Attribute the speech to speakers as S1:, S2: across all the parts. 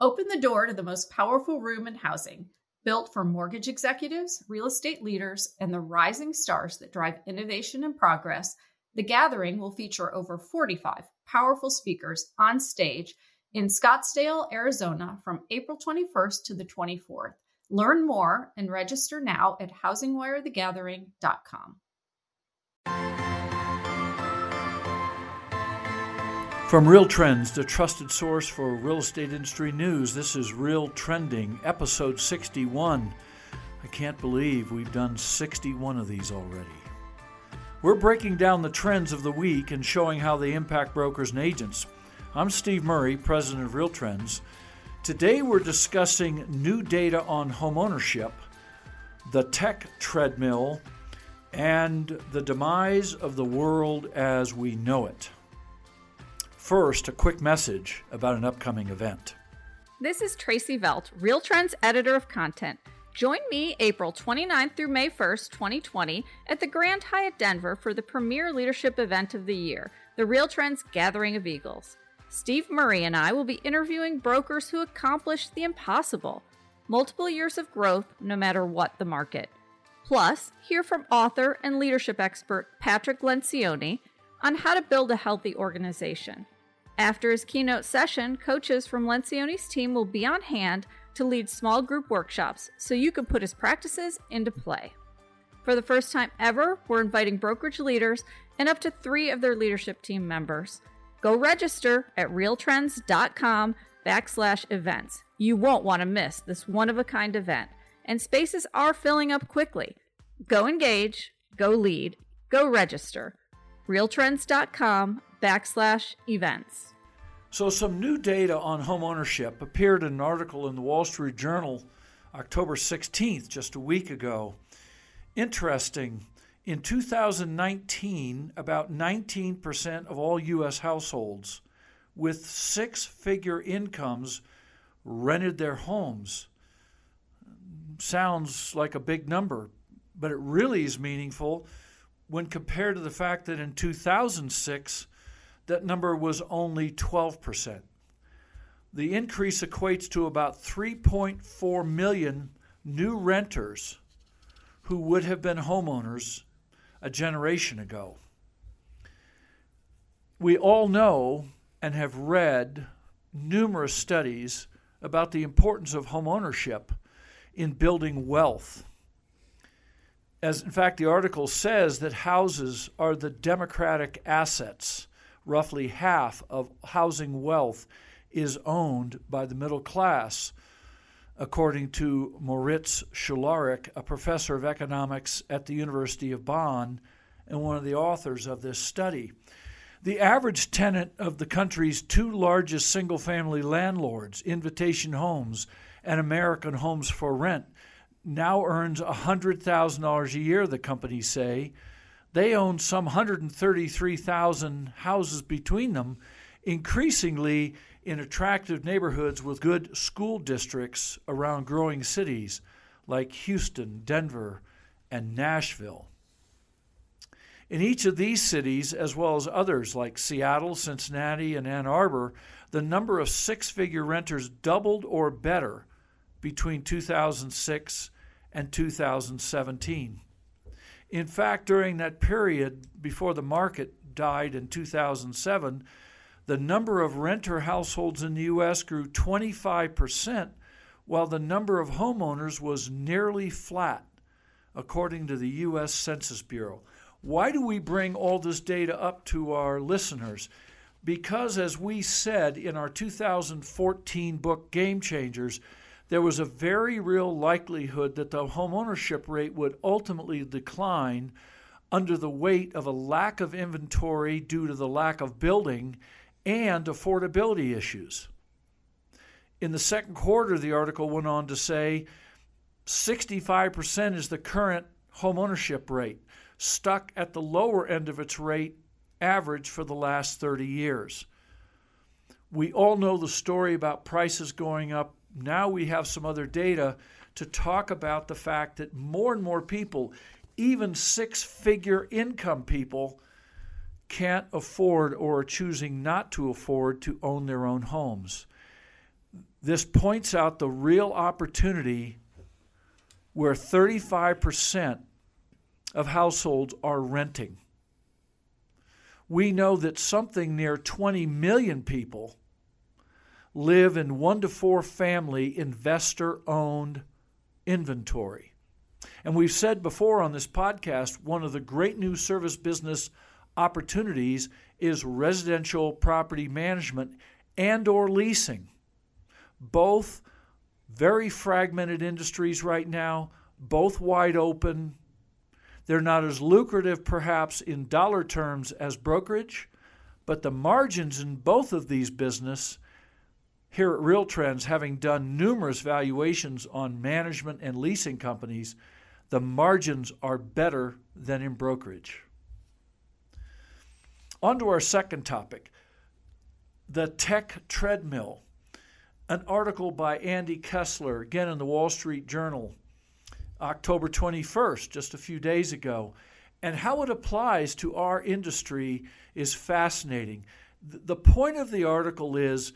S1: Open the door to the most powerful room in housing, built for mortgage executives, real estate leaders, and the rising stars that drive innovation and progress. The gathering will feature over 45 powerful speakers on stage in Scottsdale, Arizona from April 21st to the 24th. Learn more and register now at housingwirethegathering.com.
S2: From Real Trends, the trusted source for real estate industry news, this is Real Trending, episode 61. I can't believe we've done 61 of these already. We're breaking down the trends of the week and showing how they impact brokers and agents. I'm Steve Murray, president of Real Trends. Today we're discussing new data on homeownership, the tech treadmill, and the demise of the world as we know it. First, a quick message about an upcoming event.
S3: This is Tracy Velt, Real Trends editor of content. Join me April 29th through May 1st, 2020, at the Grand Hyatt Denver for the premier leadership event of the year, the Real Trends Gathering of Eagles. Steve Murray and I will be interviewing brokers who accomplished the impossible multiple years of growth no matter what the market. Plus, hear from author and leadership expert Patrick Lencioni on how to build a healthy organization. After his keynote session, coaches from Lencioni's team will be on hand to lead small group workshops so you can put his practices into play. For the first time ever, we're inviting brokerage leaders and up to three of their leadership team members. Go register at realtrends.com backslash events. You won't want to miss this one of a kind event, and spaces are filling up quickly. Go engage, go lead, go register. realtrends.com backslash events.
S2: So, some new data on homeownership appeared in an article in the Wall Street Journal October 16th, just a week ago. Interesting. In 2019, about 19% of all U.S. households with six figure incomes rented their homes. Sounds like a big number, but it really is meaningful when compared to the fact that in 2006, that number was only 12%. The increase equates to about 3.4 million new renters who would have been homeowners a generation ago. We all know and have read numerous studies about the importance of homeownership in building wealth. As in fact, the article says that houses are the democratic assets roughly half of housing wealth is owned by the middle class, according to Moritz Schularick, a professor of economics at the University of Bonn and one of the authors of this study. The average tenant of the country's two largest single family landlords, Invitation Homes and American Homes for Rent, now earns $100,000 a year, the companies say, they own some 133,000 houses between them, increasingly in attractive neighborhoods with good school districts around growing cities like Houston, Denver, and Nashville. In each of these cities, as well as others like Seattle, Cincinnati, and Ann Arbor, the number of six figure renters doubled or better between 2006 and 2017. In fact, during that period before the market died in 2007, the number of renter households in the U.S. grew 25%, while the number of homeowners was nearly flat, according to the U.S. Census Bureau. Why do we bring all this data up to our listeners? Because, as we said in our 2014 book, Game Changers, there was a very real likelihood that the homeownership rate would ultimately decline under the weight of a lack of inventory due to the lack of building and affordability issues. In the second quarter, the article went on to say 65% is the current homeownership rate, stuck at the lower end of its rate average for the last 30 years. We all know the story about prices going up now we have some other data to talk about the fact that more and more people, even six figure income people, can't afford or are choosing not to afford to own their own homes. this points out the real opportunity where 35% of households are renting. We know that something near 20 million people live in one to four family investor owned inventory. And we've said before on this podcast, one of the great new service business opportunities is residential property management and or leasing. Both very fragmented industries right now, both wide open. They're not as lucrative perhaps in dollar terms as brokerage, but the margins in both of these business here at Real Trends, having done numerous valuations on management and leasing companies, the margins are better than in brokerage. On to our second topic the tech treadmill. An article by Andy Kessler, again in the Wall Street Journal, October 21st, just a few days ago. And how it applies to our industry is fascinating. The point of the article is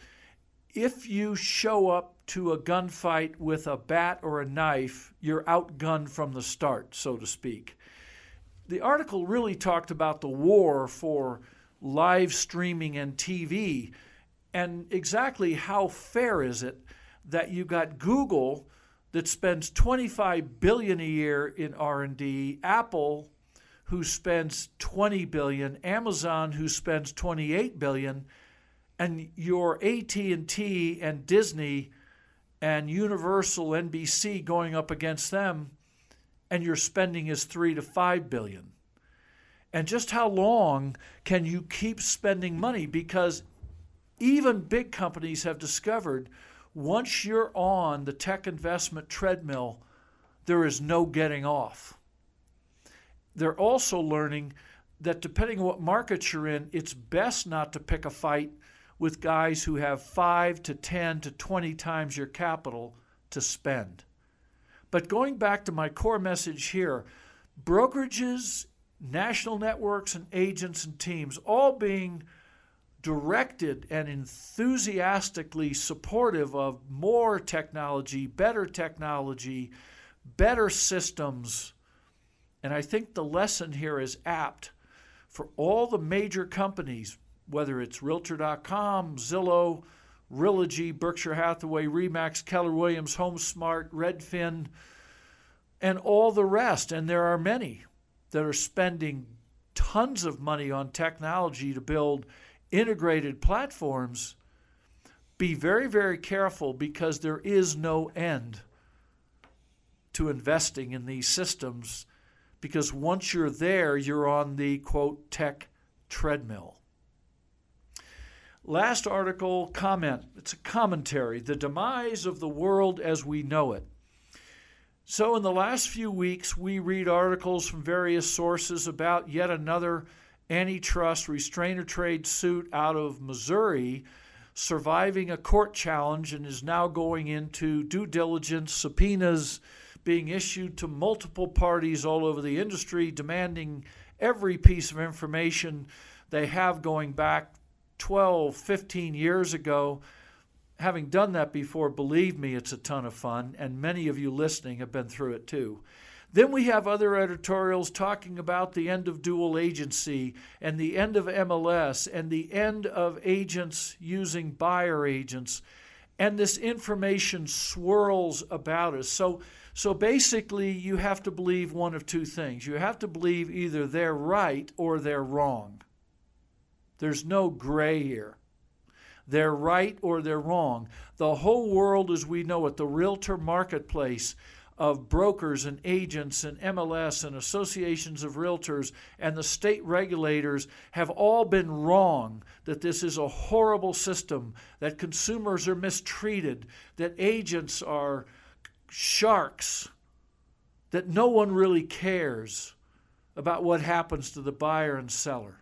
S2: if you show up to a gunfight with a bat or a knife, you're outgunned from the start, so to speak. The article really talked about the war for live streaming and TV and exactly how fair is it that you got Google that spends 25 billion a year in R&D, Apple who spends 20 billion, Amazon who spends 28 billion and your AT&T and Disney and Universal NBC going up against them and your spending is 3 to 5 billion. And just how long can you keep spending money because even big companies have discovered once you're on the tech investment treadmill there is no getting off. They're also learning that depending on what market you're in, it's best not to pick a fight with guys who have 5 to 10 to 20 times your capital to spend. But going back to my core message here, brokerages, national networks, and agents and teams all being directed and enthusiastically supportive of more technology, better technology, better systems. And I think the lesson here is apt for all the major companies, whether it's Realtor.com, Zillow, Realogy, Berkshire Hathaway, Remax, Keller Williams, HomeSmart, Redfin, and all the rest. And there are many that are spending tons of money on technology to build integrated platforms. Be very, very careful because there is no end to investing in these systems because once you're there, you're on the quote tech treadmill. Last article comment. It's a commentary. The demise of the world as we know it. So, in the last few weeks, we read articles from various sources about yet another antitrust restraint restrainer trade suit out of Missouri surviving a court challenge and is now going into due diligence, subpoenas being issued to multiple parties all over the industry, demanding every piece of information they have going back 12, 15 years ago. Having done that before, believe me, it's a ton of fun, and many of you listening have been through it too. Then we have other editorials talking about the end of dual agency and the end of MLS and the end of agents using buyer agents. And this information swirls about us. So, so basically, you have to believe one of two things. You have to believe either they're right or they're wrong. There's no gray here. They're right or they're wrong. The whole world as we know it, the realtor marketplace of brokers and agents and MLS and associations of realtors and the state regulators have all been wrong that this is a horrible system, that consumers are mistreated, that agents are sharks, that no one really cares about what happens to the buyer and seller.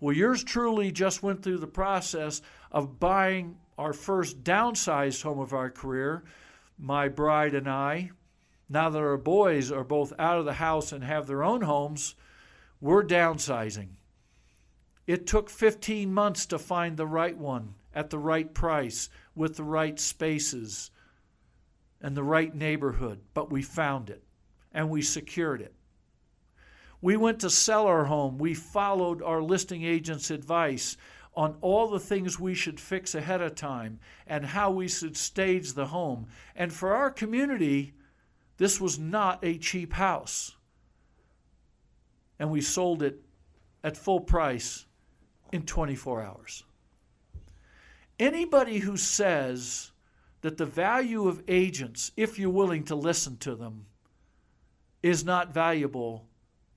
S2: Well, yours truly just went through the process of buying our first downsized home of our career, my bride and I. Now that our boys are both out of the house and have their own homes, we're downsizing. It took 15 months to find the right one at the right price with the right spaces and the right neighborhood, but we found it and we secured it. We went to sell our home. We followed our listing agent's advice on all the things we should fix ahead of time and how we should stage the home. And for our community, this was not a cheap house. And we sold it at full price in 24 hours. Anybody who says that the value of agents, if you're willing to listen to them, is not valuable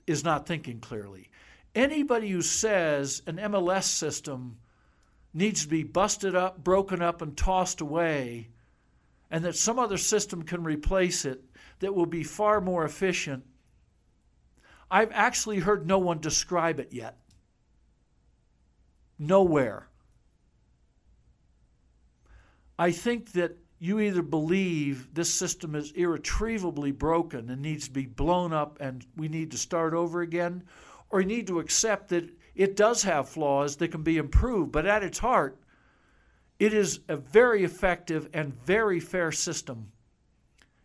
S2: is not thinking clearly. Anybody who says an MLS system needs to be busted up, broken up, and tossed away, and that some other system can replace it that will be far more efficient, I've actually heard no one describe it yet. Nowhere. I think that you either believe this system is irretrievably broken and needs to be blown up and we need to start over again, or you need to accept that it does have flaws that can be improved, but at its heart, it is a very effective and very fair system,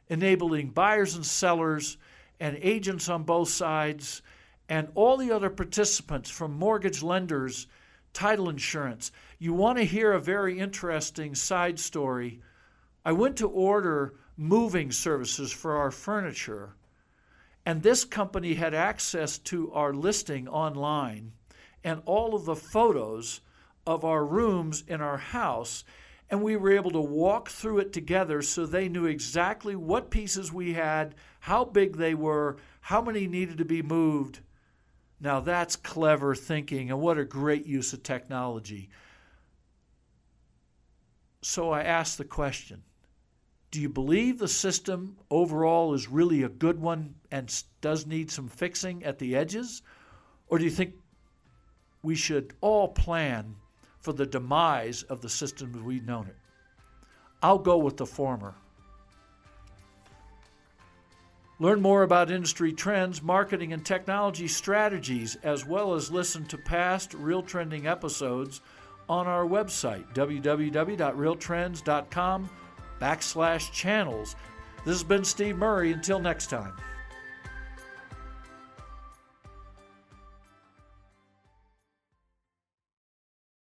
S2: enabling buyers and sellers and agents on both sides and all the other participants from mortgage lenders, title insurance. You want to hear a very interesting side story I went to order moving services for our furniture, and this company had access to our listing online and all of the photos of our rooms in our house. And we were able to walk through it together so they knew exactly what pieces we had, how big they were, how many needed to be moved. Now that's clever thinking, and what a great use of technology. So I asked the question do you believe the system overall is really a good one and does need some fixing at the edges? Or do you think we should all plan for the demise of the system as we've known it? I'll go with the former. Learn more about industry trends, marketing, and technology strategies, as well as listen to past Real Trending episodes on our website, www.realtrends.com backslash channels. This has been Steve Murray. Until next time.